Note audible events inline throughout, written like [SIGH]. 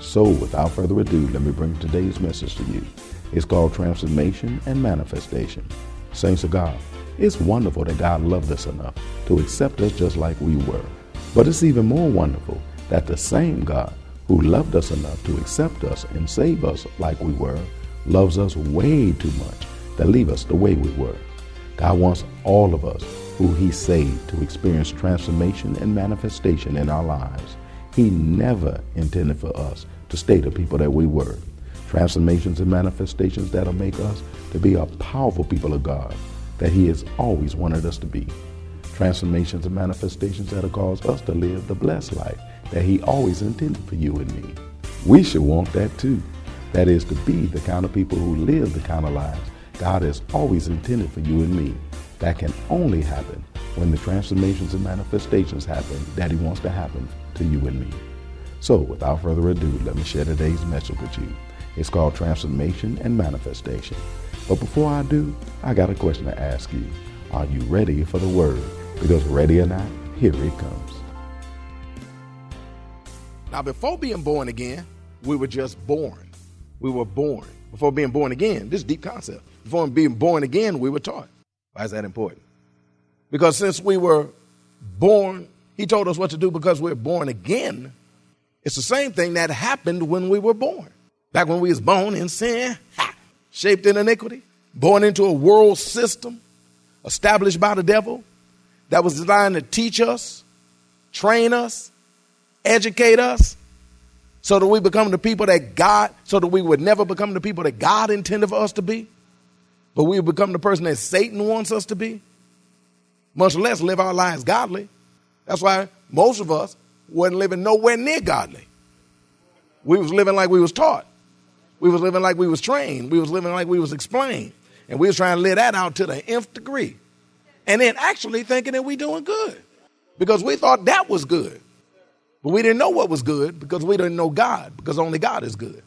So without further ado, let me bring today's message to you. It's called Transformation and Manifestation. Saints of God, it's wonderful that God loved us enough to accept us just like we were. But it's even more wonderful that the same God who loved us enough to accept us and save us like we were loves us way too much to leave us the way we were. God wants all of us who He saved to experience transformation and manifestation in our lives. He never intended for us to stay the people that we were. Transformations and manifestations that'll make us to be a powerful people of God that He has always wanted us to be. Transformations and manifestations that'll cause us to live the blessed life that He always intended for you and me. We should want that too. That is to be the kind of people who live the kind of lives God has always intended for you and me. That can only happen when the transformations and manifestations happen that He wants to happen to you and me. So, without further ado, let me share today's message with you. It's called Transformation and Manifestation. But before I do, I got a question to ask you. Are you ready for the word? Because ready or not, here it comes. Now, before being born again, we were just born. We were born. Before being born again, this deep concept. Before being born again, we were taught. Why is that important? Because since we were born, he told us what to do because we're born again. It's the same thing that happened when we were born. Back when we was born in sin, ha, shaped in iniquity, born into a world system established by the devil that was designed to teach us, train us, educate us, so that we become the people that God, so that we would never become the people that God intended for us to be, but we become the person that Satan wants us to be, much less live our lives godly. That's why most of us wasn't living nowhere near godly. We was living like we was taught. We was living like we was trained. We was living like we was explained. And we was trying to live that out to the nth degree. And then actually thinking that we doing good. Because we thought that was good. But we didn't know what was good because we didn't know God, because only God is good.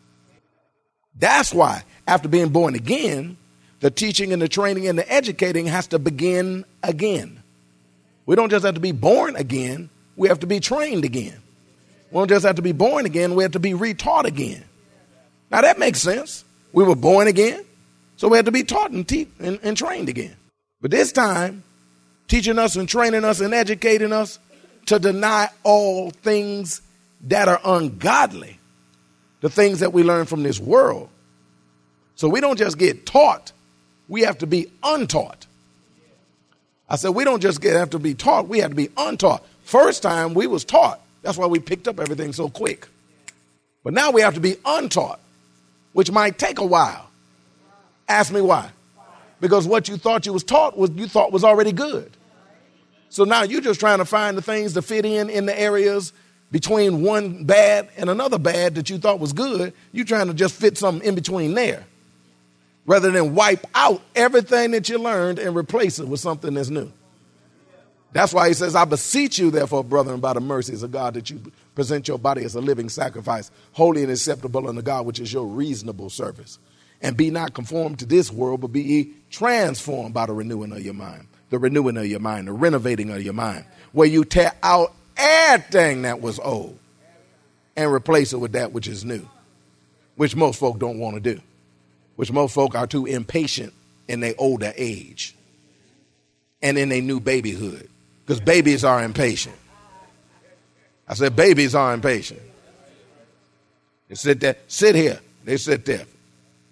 That's why, after being born again, the teaching and the training and the educating has to begin again. We don't just have to be born again, we have to be trained again. We don't just have to be born again, we have to be retaught again. Now that makes sense. We were born again, so we had to be taught and, te- and, and trained again. But this time, teaching us and training us and educating us to deny all things that are ungodly, the things that we learn from this world. So we don't just get taught, we have to be untaught. I said we don't just get have to be taught, we have to be untaught. First time we was taught. That's why we picked up everything so quick. But now we have to be untaught, which might take a while. Ask me why. Because what you thought you was taught was you thought was already good. So now you're just trying to find the things to fit in in the areas between one bad and another bad that you thought was good. You're trying to just fit something in between there rather than wipe out everything that you learned and replace it with something that's new. That's why he says, I beseech you, therefore, brethren, by the mercies of God, that you present your body as a living sacrifice, holy and acceptable unto God, which is your reasonable service. And be not conformed to this world, but be ye transformed by the renewing of your mind the renewing of your mind, the renovating of your mind, where you tear out everything that was old and replace it with that which is new, which most folk don't want to do, which most folk are too impatient in their older age and in their new babyhood, because babies are impatient. I said, babies are impatient. They sit there, sit here. They sit there.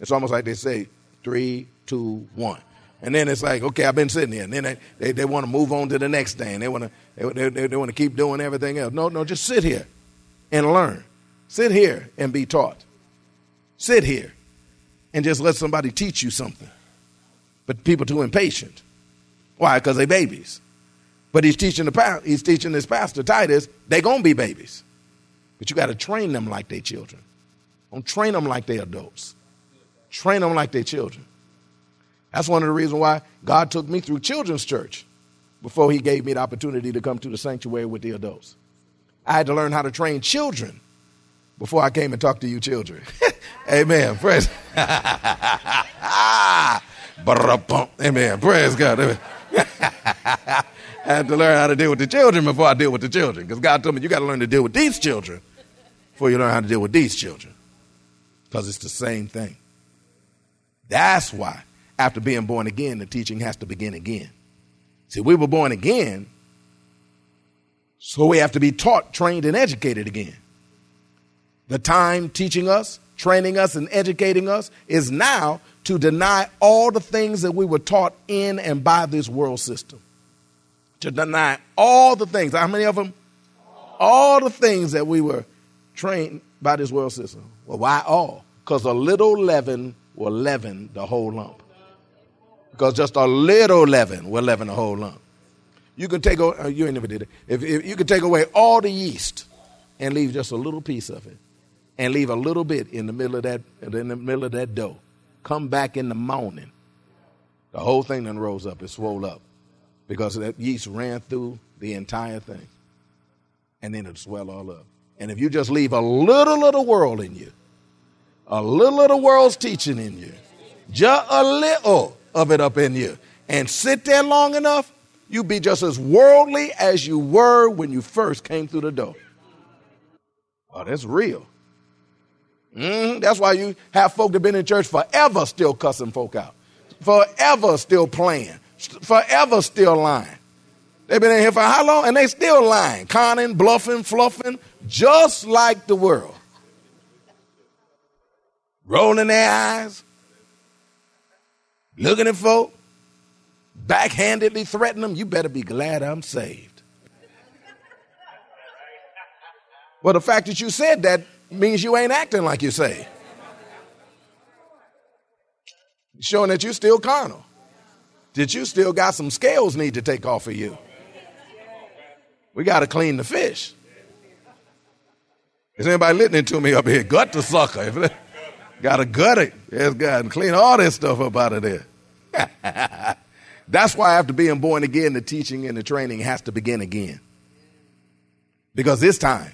It's almost like they say three, two, one. And then it's like, okay, I've been sitting here. And then they, they, they want to move on to the next thing. They want to they, they, they want to keep doing everything else. No, no, just sit here and learn. Sit here and be taught. Sit here and just let somebody teach you something. But people too impatient. Why? Because they babies. But he's teaching the he's teaching this pastor Titus, they gonna be babies. But you got to train them like they children. Don't train them like they adults. Train them like they children. That's one of the reasons why God took me through children's church before he gave me the opportunity to come to the sanctuary with the adults. I had to learn how to train children before I came and talked to you children. [LAUGHS] Amen. Praise. [LAUGHS] Amen. Praise God. Amen. [LAUGHS] I had to learn how to deal with the children before I deal with the children. Because God told me you got to learn to deal with these children before you learn how to deal with these children. Because it's the same thing. That's why, after being born again, the teaching has to begin again. See, we were born again, so we have to be taught, trained, and educated again. The time teaching us, training us, and educating us is now to deny all the things that we were taught in and by this world system. To deny all the things. How many of them? All the things that we were trained by this world system. Well, why all? Because a little leaven will leaven the whole lump. Because just a little leaven will leaven the whole lump. You can take away, uh, you ain't never did it. If, if you can take away all the yeast and leave just a little piece of it, and leave a little bit in the middle of that in the middle of that dough. Come back in the morning. The whole thing then rose up, it swelled up. Because that yeast ran through the entire thing. And then it swell all up. And if you just leave a little of the world in you, a little of the world's teaching in you, just a little of it up in you, and sit there long enough, you be just as worldly as you were when you first came through the door. Oh, that's real. Mm, that's why you have folk that been in church forever still cussing folk out, forever still playing, forever still lying. They've been in here for how long? And they still lying, conning, bluffing, fluffing, just like the world. Rolling their eyes, looking at folk, backhandedly threatening them. You better be glad I'm saved. Well, the fact that you said that means you ain't acting like you say. Showing that you still carnal. That you still got some scales need to take off of you. We got to clean the fish. Is anybody listening to me up here? Gut the sucker. got to gut it. Yes, God, and clean all this stuff up out of there. [LAUGHS] That's why after being born again, the teaching and the training has to begin again. Because this time,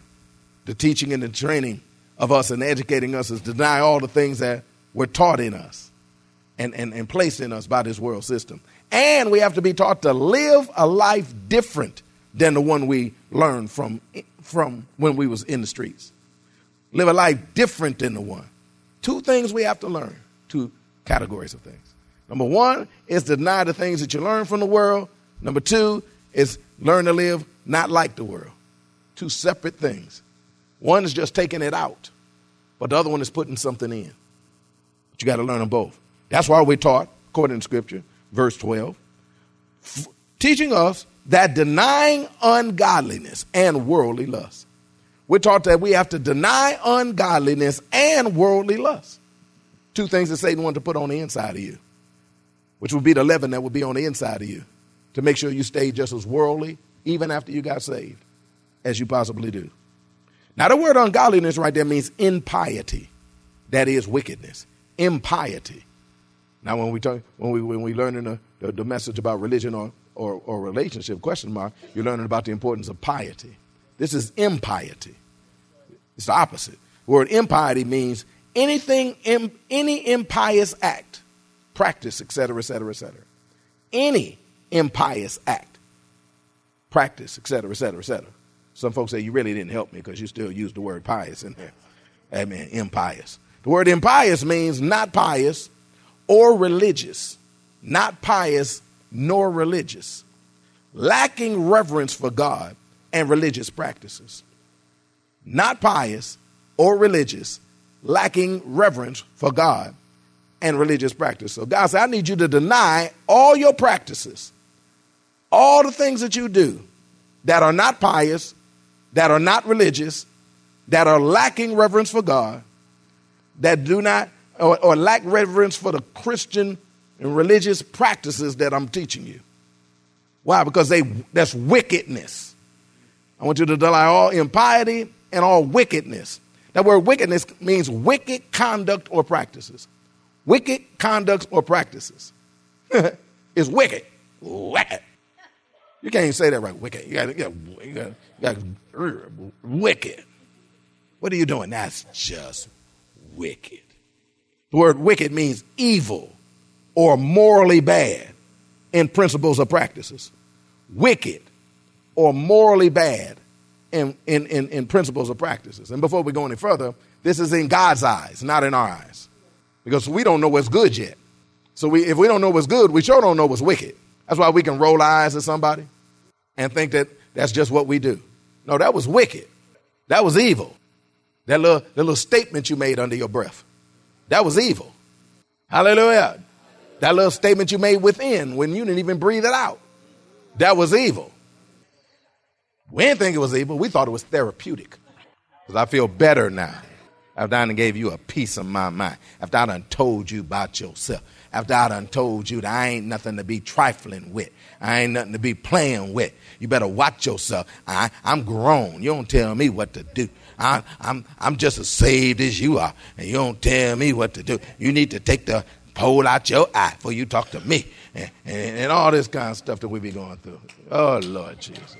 the teaching and the training of us and educating us is deny all the things that were taught in us and, and, and placed in us by this world system. And we have to be taught to live a life different than the one we learned from, from when we was in the streets. Live a life different than the one. Two things we have to learn, two categories of things. Number one is deny the things that you learn from the world. Number two is learn to live not like the world. Two separate things. One is just taking it out, but the other one is putting something in. But you got to learn them both. That's why we're taught, according to Scripture, verse 12, f- teaching us that denying ungodliness and worldly lust. We're taught that we have to deny ungodliness and worldly lust. Two things that Satan wanted to put on the inside of you, which would be the leaven that would be on the inside of you to make sure you stay just as worldly, even after you got saved, as you possibly do. Now, the word ungodliness right there means impiety. That is wickedness. Impiety. Now, when we talk, when we when we learn the, the, the message about religion or, or, or relationship, question mark, you're learning about the importance of piety. This is impiety. It's the opposite. The word impiety means anything, any impious act, practice, etc., etc., etc. Any impious act, practice, etc., etc., etc. Some folks say you really didn't help me because you still use the word pious in there. Amen. Impious. The word impious means not pious or religious. Not pious nor religious. Lacking reverence for God and religious practices. Not pious or religious. lacking reverence for God and religious practice. So God said, I need you to deny all your practices, all the things that you do that are not pious, that are not religious, that are lacking reverence for God, that do not or, or lack reverence for the Christian and religious practices that I'm teaching you. Why? Because they that's wickedness. I want you to deny all impiety and all wickedness. That word wickedness means wicked conduct or practices. Wicked conduct or practices. [LAUGHS] is wicked. Wicked. You can't say that right. Wicked. You got you got, you got wicked. What are you doing? That's just wicked. The word wicked means evil or morally bad in principles or practices. Wicked or morally bad in, in, in, in principles or practices. And before we go any further, this is in God's eyes, not in our eyes. Because we don't know what's good yet. So we, if we don't know what's good, we sure don't know what's wicked. That's why we can roll eyes at somebody and think that that's just what we do. No, that was wicked. That was evil. That little, that little statement you made under your breath. That was evil. Hallelujah. That little statement you made within when you didn't even breathe it out. That was evil. We didn't think it was evil. We thought it was therapeutic. Because I feel better now. After I done gave you a piece of my mind. After I done told you about yourself. After I done told you that I ain't nothing to be trifling with. I ain't nothing to be playing with. You better watch yourself. I, I'm grown. You don't tell me what to do. I, I'm, I'm just as saved as you are. And you don't tell me what to do. You need to take the pole out your eye before you talk to me. And, and, and all this kind of stuff that we be going through. Oh, Lord Jesus.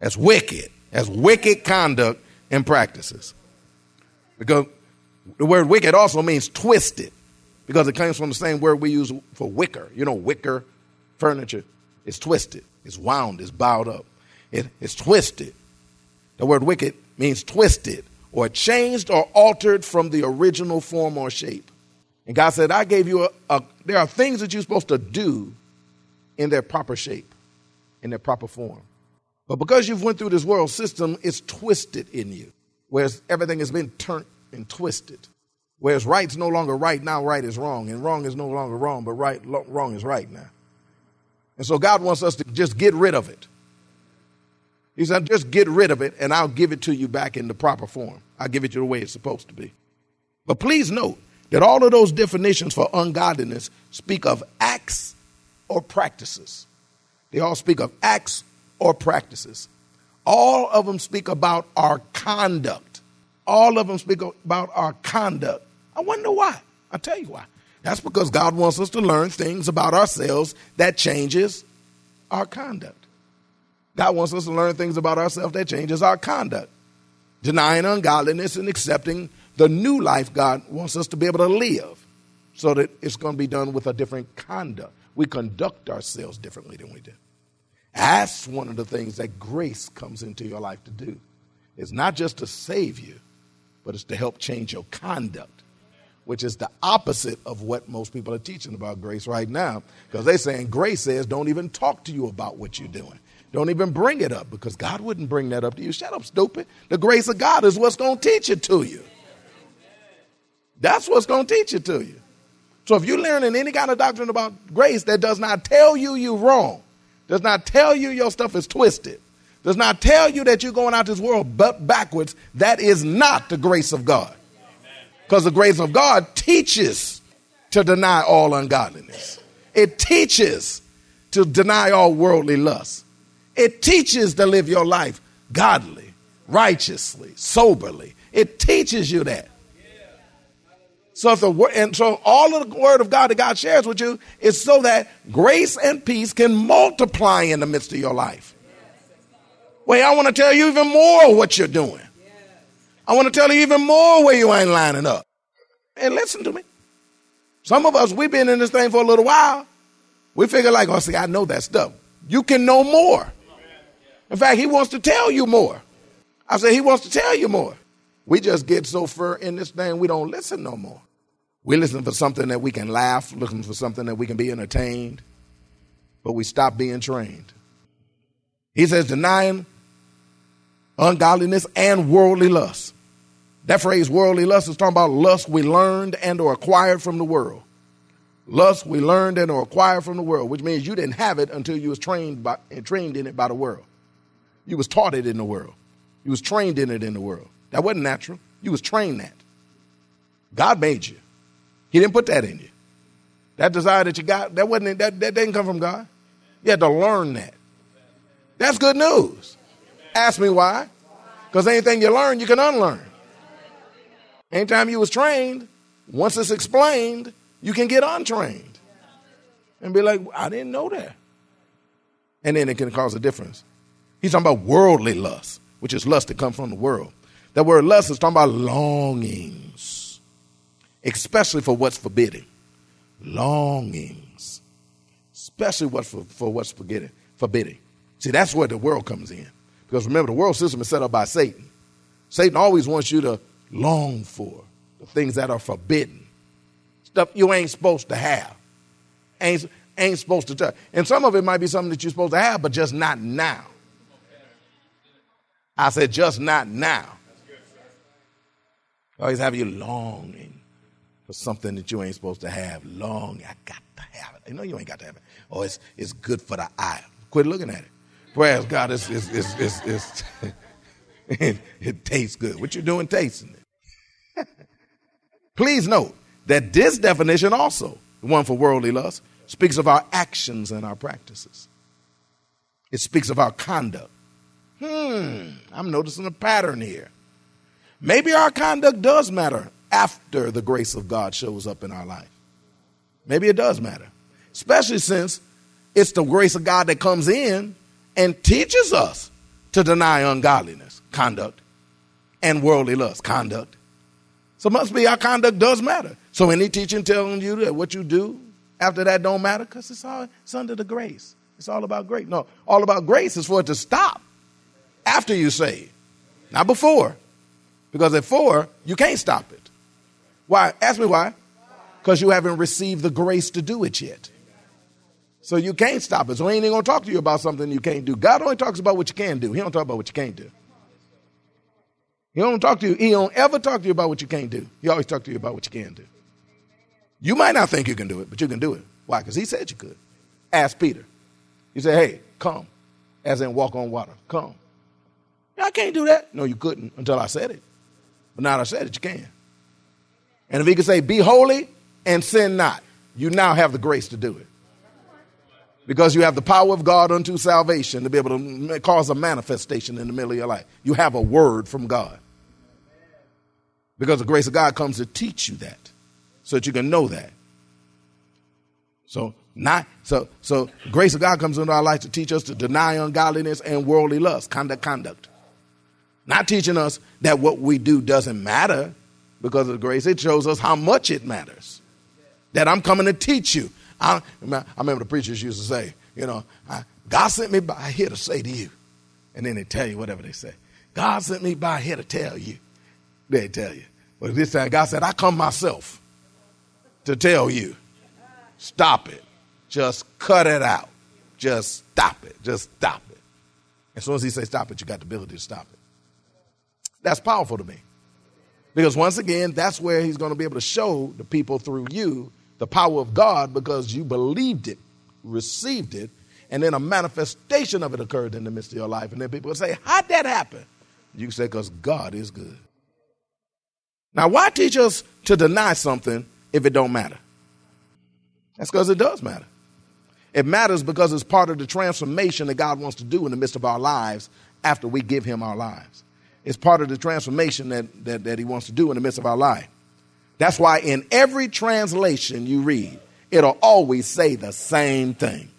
That's wicked. That's wicked conduct and practices. Because the word wicked also means twisted, because it comes from the same word we use for wicker. You know, wicker furniture. It's twisted, it's wound, it's bowed up. It, it's twisted. The word wicked means twisted or changed or altered from the original form or shape. And God said, I gave you a, a there are things that you're supposed to do in their proper shape, in their proper form. But because you've went through this world system, it's twisted in you. Whereas everything has been turned and twisted. Whereas right's no longer right now, right is wrong, and wrong is no longer wrong, but right wrong is right now. And so God wants us to just get rid of it. He said, just get rid of it, and I'll give it to you back in the proper form. I'll give it to you the way it's supposed to be. But please note that all of those definitions for ungodliness speak of acts or practices. They all speak of acts or practices. All of them speak about our conduct. All of them speak about our conduct. I wonder why. I'll tell you why. That's because God wants us to learn things about ourselves that changes our conduct. God wants us to learn things about ourselves that changes our conduct. Denying ungodliness and accepting the new life God wants us to be able to live so that it's going to be done with a different conduct. We conduct ourselves differently than we did. That's one of the things that grace comes into your life to do. It's not just to save you, but it's to help change your conduct, which is the opposite of what most people are teaching about grace right now. Because they're saying grace says don't even talk to you about what you're doing. Don't even bring it up because God wouldn't bring that up to you. Shut up, stupid. The grace of God is what's going to teach it to you. That's what's going to teach it to you. So if you're learning any kind of doctrine about grace that does not tell you you're wrong, does not tell you your stuff is twisted, does not tell you that you're going out this world but backwards, that is not the grace of God. Because the grace of God teaches to deny all ungodliness. It teaches to deny all worldly lust. It teaches to live your life godly, righteously, soberly. It teaches you that. So if the and so all of the word of God that God shares with you is so that grace and peace can multiply in the midst of your life. Wait, I want to tell you even more what you're doing. I want to tell you even more where you ain't lining up. And listen to me. Some of us, we've been in this thing for a little while. We figure like, oh, see, I know that stuff. You can know more. In fact, he wants to tell you more. I said, he wants to tell you more. We just get so far in this thing, we don't listen no more. We listen for something that we can laugh, looking for something that we can be entertained, but we stop being trained. He says, denying ungodliness and worldly lust. That phrase worldly lust is talking about lust we learned and or acquired from the world. Lust we learned and or acquired from the world, which means you didn't have it until you was trained by trained in it by the world. You was taught it in the world. You was trained in it in the world. That wasn't natural. You was trained that. God made you. He didn't put that in you. That desire that you got, that wasn't that, that didn't come from God. You had to learn that. That's good news. Ask me why. Because anything you learn, you can unlearn. Anytime you was trained, once it's explained, you can get untrained. And be like, I didn't know that. And then it can cause a difference. He's talking about worldly lust, which is lust that comes from the world. That word lust is talking about longings, especially for what's forbidden. Longings, especially what for, for what's forbidden. Forbidding. See, that's where the world comes in. Because remember, the world system is set up by Satan. Satan always wants you to long for the things that are forbidden, stuff you ain't supposed to have, ain't, ain't supposed to touch. And some of it might be something that you're supposed to have, but just not now. I said, just not now. Always have you longing for something that you ain't supposed to have. Long, I got to have it. You know you ain't got to have it. Oh, it's, it's good for the eye. Quit looking at it. Praise God, it's, it's, it's, it's, it, [LAUGHS] it tastes good. What you doing tasting it? [LAUGHS] Please note that this definition also, the one for worldly lust, speaks of our actions and our practices. It speaks of our conduct. Hmm, I'm noticing a pattern here. Maybe our conduct does matter after the grace of God shows up in our life. Maybe it does matter, especially since it's the grace of God that comes in and teaches us to deny ungodliness, conduct, and worldly lust, conduct. So must be our conduct does matter. So any teaching telling you that what you do after that don't matter because it's all it's under the grace. It's all about grace. No, all about grace is for it to stop after you say, not before. Because at four, you can't stop it. Why? Ask me why. Because you haven't received the grace to do it yet. So you can't stop it. So he ain't to talk to you about something you can't do. God only talks about what you can do. He don't talk about what you can't do. He don't talk to you. He don't ever talk to you about what you can't do. He always talk to you about what you can do. You might not think you can do it, but you can do it. Why? Because he said you could. Ask Peter. He said, hey, come. As in walk on water. Come. I can't do that. No, you couldn't until I said it. But now I said it, you can. And if he could say, Be holy and sin not, you now have the grace to do it. Because you have the power of God unto salvation to be able to cause a manifestation in the middle of your life. You have a word from God. Because the grace of God comes to teach you that so that you can know that. So not so so grace of God comes into our life to teach us to deny ungodliness and worldly lust, conduct, conduct. Not teaching us that what we do doesn't matter because of grace. It shows us how much it matters. That I'm coming to teach you. I, I remember the preachers used to say, you know, God sent me by here to say to you. And then they tell you whatever they say. God sent me by here to tell you. They tell you. But this time God said, I come myself to tell you. Stop it. Just cut it out. Just stop it. Just stop it. As soon as he says stop it, you got the ability to stop it. That's powerful to me. Because once again, that's where he's going to be able to show the people through you the power of God because you believed it, received it, and then a manifestation of it occurred in the midst of your life. And then people will say, How'd that happen? You say, Because God is good. Now, why teach us to deny something if it don't matter? That's because it does matter. It matters because it's part of the transformation that God wants to do in the midst of our lives after we give Him our lives. It's part of the transformation that, that, that he wants to do in the midst of our life. That's why in every translation you read, it'll always say the same thing.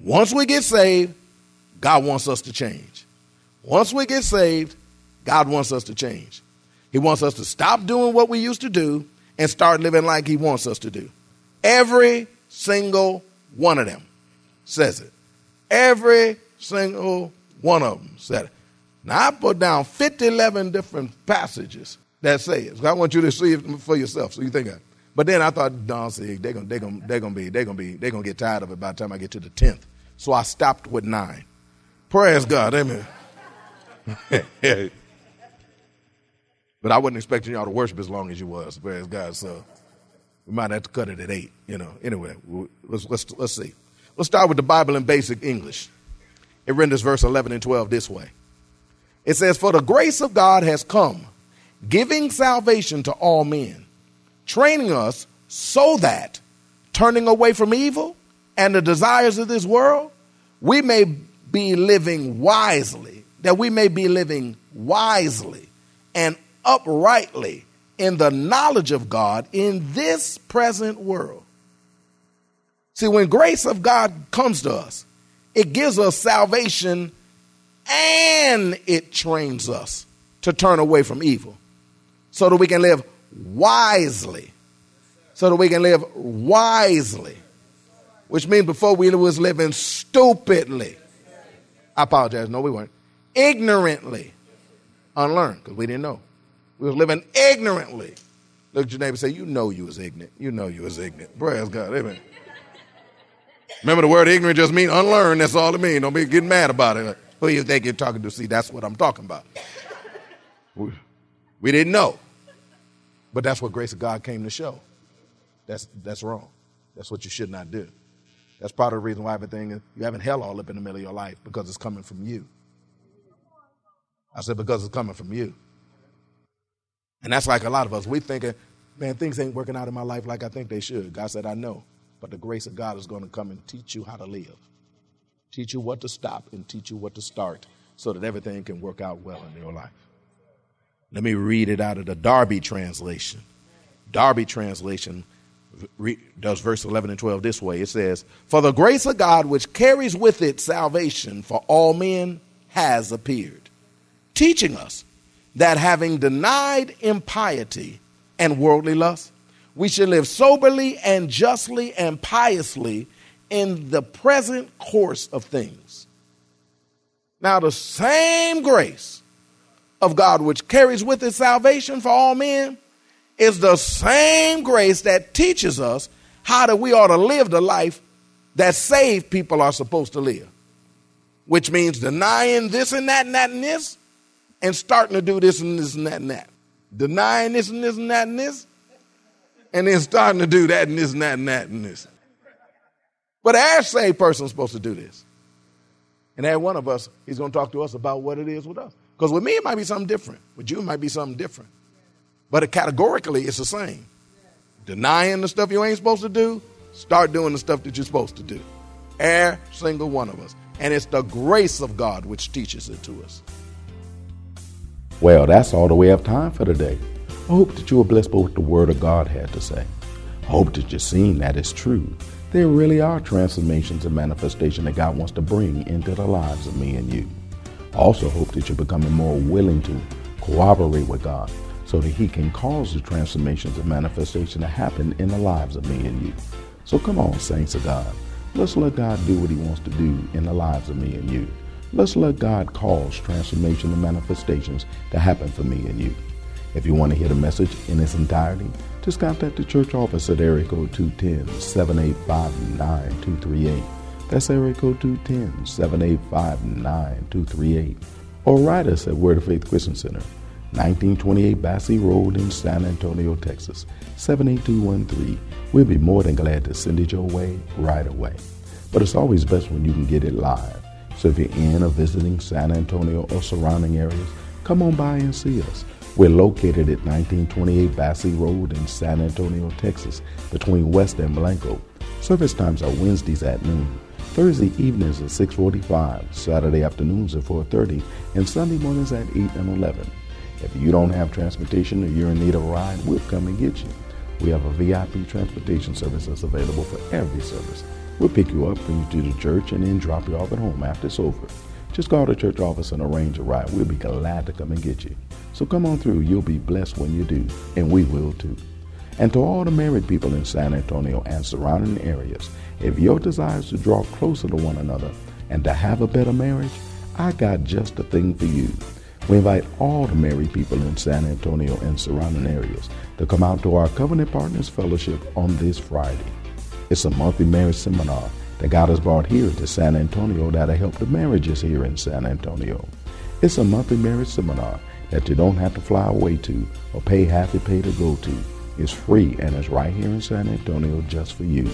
Once we get saved, God wants us to change. Once we get saved, God wants us to change. He wants us to stop doing what we used to do and start living like He wants us to do. Every single one of them says it. Every single one of them said it. Now, I put down 50, 11 different passages that say it. So I want you to see it for yourself. So you think of But then I thought, don't see, they're going they're gonna, they're gonna be, they're gonna be, they're gonna get tired of it by the time I get to the 10th. So I stopped with nine. Praise God, amen. [LAUGHS] [LAUGHS] but I wasn't expecting y'all to worship as long as you was, praise God. So we might have to cut it at eight, you know. Anyway, let's, let's, let's see. Let's start with the Bible in basic English. It renders verse 11 and 12 this way. It says, For the grace of God has come, giving salvation to all men, training us so that, turning away from evil and the desires of this world, we may be living wisely, that we may be living wisely and uprightly in the knowledge of God in this present world. See, when grace of God comes to us, it gives us salvation and it trains us to turn away from evil so that we can live wisely. So that we can live wisely. Which means before we was living stupidly. I apologize. No, we weren't. Ignorantly. Unlearned because we didn't know. We was living ignorantly. Look at your neighbor and say, You know you was ignorant. You know you was ignorant. Praise God. Amen. Remember the word ignorant just means unlearned. That's all it means. Don't be getting mad about it. Who you think you're talking to? See, that's what I'm talking about. We, we didn't know. But that's what grace of God came to show. That's, that's wrong. That's what you should not do. That's part of the reason why everything is, you having hell all up in the middle of your life because it's coming from you. I said because it's coming from you. And that's like a lot of us. We thinking, man, things ain't working out in my life like I think they should. God said, I know. But the grace of God is going to come and teach you how to live, teach you what to stop, and teach you what to start so that everything can work out well in your life. Let me read it out of the Darby translation. Darby translation does verse 11 and 12 this way it says, For the grace of God, which carries with it salvation for all men, has appeared, teaching us that having denied impiety and worldly lust, we should live soberly and justly and piously in the present course of things. Now, the same grace of God which carries with it salvation for all men is the same grace that teaches us how that we ought to live the life that saved people are supposed to live. Which means denying this and that and that and this and starting to do this and this and that and that. Denying this and this and that and this and then starting to do that and this and that and that and this. But as saved person is supposed to do this. And every one of us, he's going to talk to us about what it is with us. Because with me, it might be something different. With you, it might be something different. But it, categorically, it's the same. Denying the stuff you ain't supposed to do, start doing the stuff that you're supposed to do. Every single one of us. And it's the grace of God which teaches it to us. Well, that's all the we have time for today. I hope that you were blessed by what the Word of God had to say. I hope that you've seen that it's true. There really are transformations and manifestation that God wants to bring into the lives of me and you. I also hope that you're becoming more willing to cooperate with God so that He can cause the transformations and manifestation to happen in the lives of me and you. So come on, saints of God. Let's let God do what He wants to do in the lives of me and you. Let's let God cause transformation and manifestations to happen for me and you. If you want to hear the message in its entirety, just contact the church office at area code 210-785-9238. That's area code 210-785-9238. Or write us at Word of Faith Christian Center, 1928 Basse Road in San Antonio, Texas, 78213. We'll be more than glad to send it your way right away. But it's always best when you can get it live. If you're in or visiting San Antonio or surrounding areas, come on by and see us. We're located at 1928 Basse Road in San Antonio, Texas, between West and Blanco. Service times are Wednesdays at noon, Thursday evenings at 6:45, Saturday afternoons at 4:30, and Sunday mornings at 8 and 11. If you don't have transportation or you're in need of a ride, we'll come and get you. We have a VIP transportation service that's available for every service. We'll pick you up, bring you to the church, and then drop you off at home after it's over. Just call the church office and arrange a ride. We'll be glad to come and get you. So come on through. You'll be blessed when you do, and we will too. And to all the married people in San Antonio and surrounding areas, if your desire is to draw closer to one another and to have a better marriage, I got just the thing for you. We invite all the married people in San Antonio and surrounding areas to come out to our Covenant Partners Fellowship on this Friday. It's a monthly marriage seminar that God has brought here to San Antonio that'll help the marriages here in San Antonio. It's a monthly marriage seminar that you don't have to fly away to or pay half the pay to go to. It's free and it's right here in San Antonio just for you.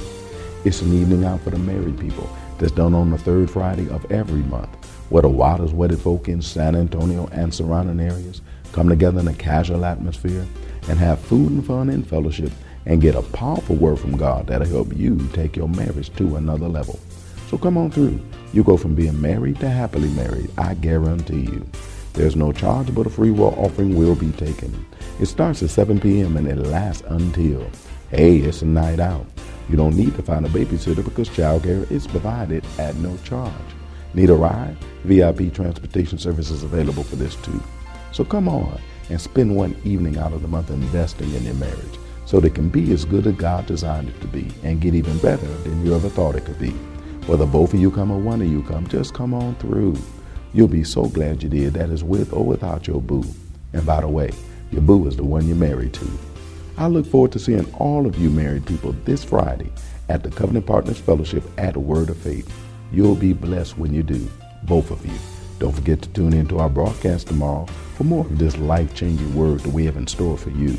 It's an evening out for the married people that's done on the third Friday of every month, where the wildest wedded folk in San Antonio and surrounding areas come together in a casual atmosphere and have food and fun and fellowship and get a powerful word from God that'll help you take your marriage to another level. So come on through. You go from being married to happily married. I guarantee you. There's no charge, but a free will offering will be taken. It starts at 7 p.m. and it lasts until. Hey, it's a night out. You don't need to find a babysitter because childcare is provided at no charge. Need a ride? VIP transportation service is available for this too. So come on and spend one evening out of the month investing in your marriage so that it can be as good as God designed it to be and get even better than you ever thought it could be. Whether both of you come or one of you come, just come on through. You'll be so glad you did. That is with or without your boo. And by the way, your boo is the one you're married to. I look forward to seeing all of you married people this Friday at the Covenant Partners Fellowship at Word of Faith. You'll be blessed when you do, both of you. Don't forget to tune in to our broadcast tomorrow for more of this life changing word that we have in store for you.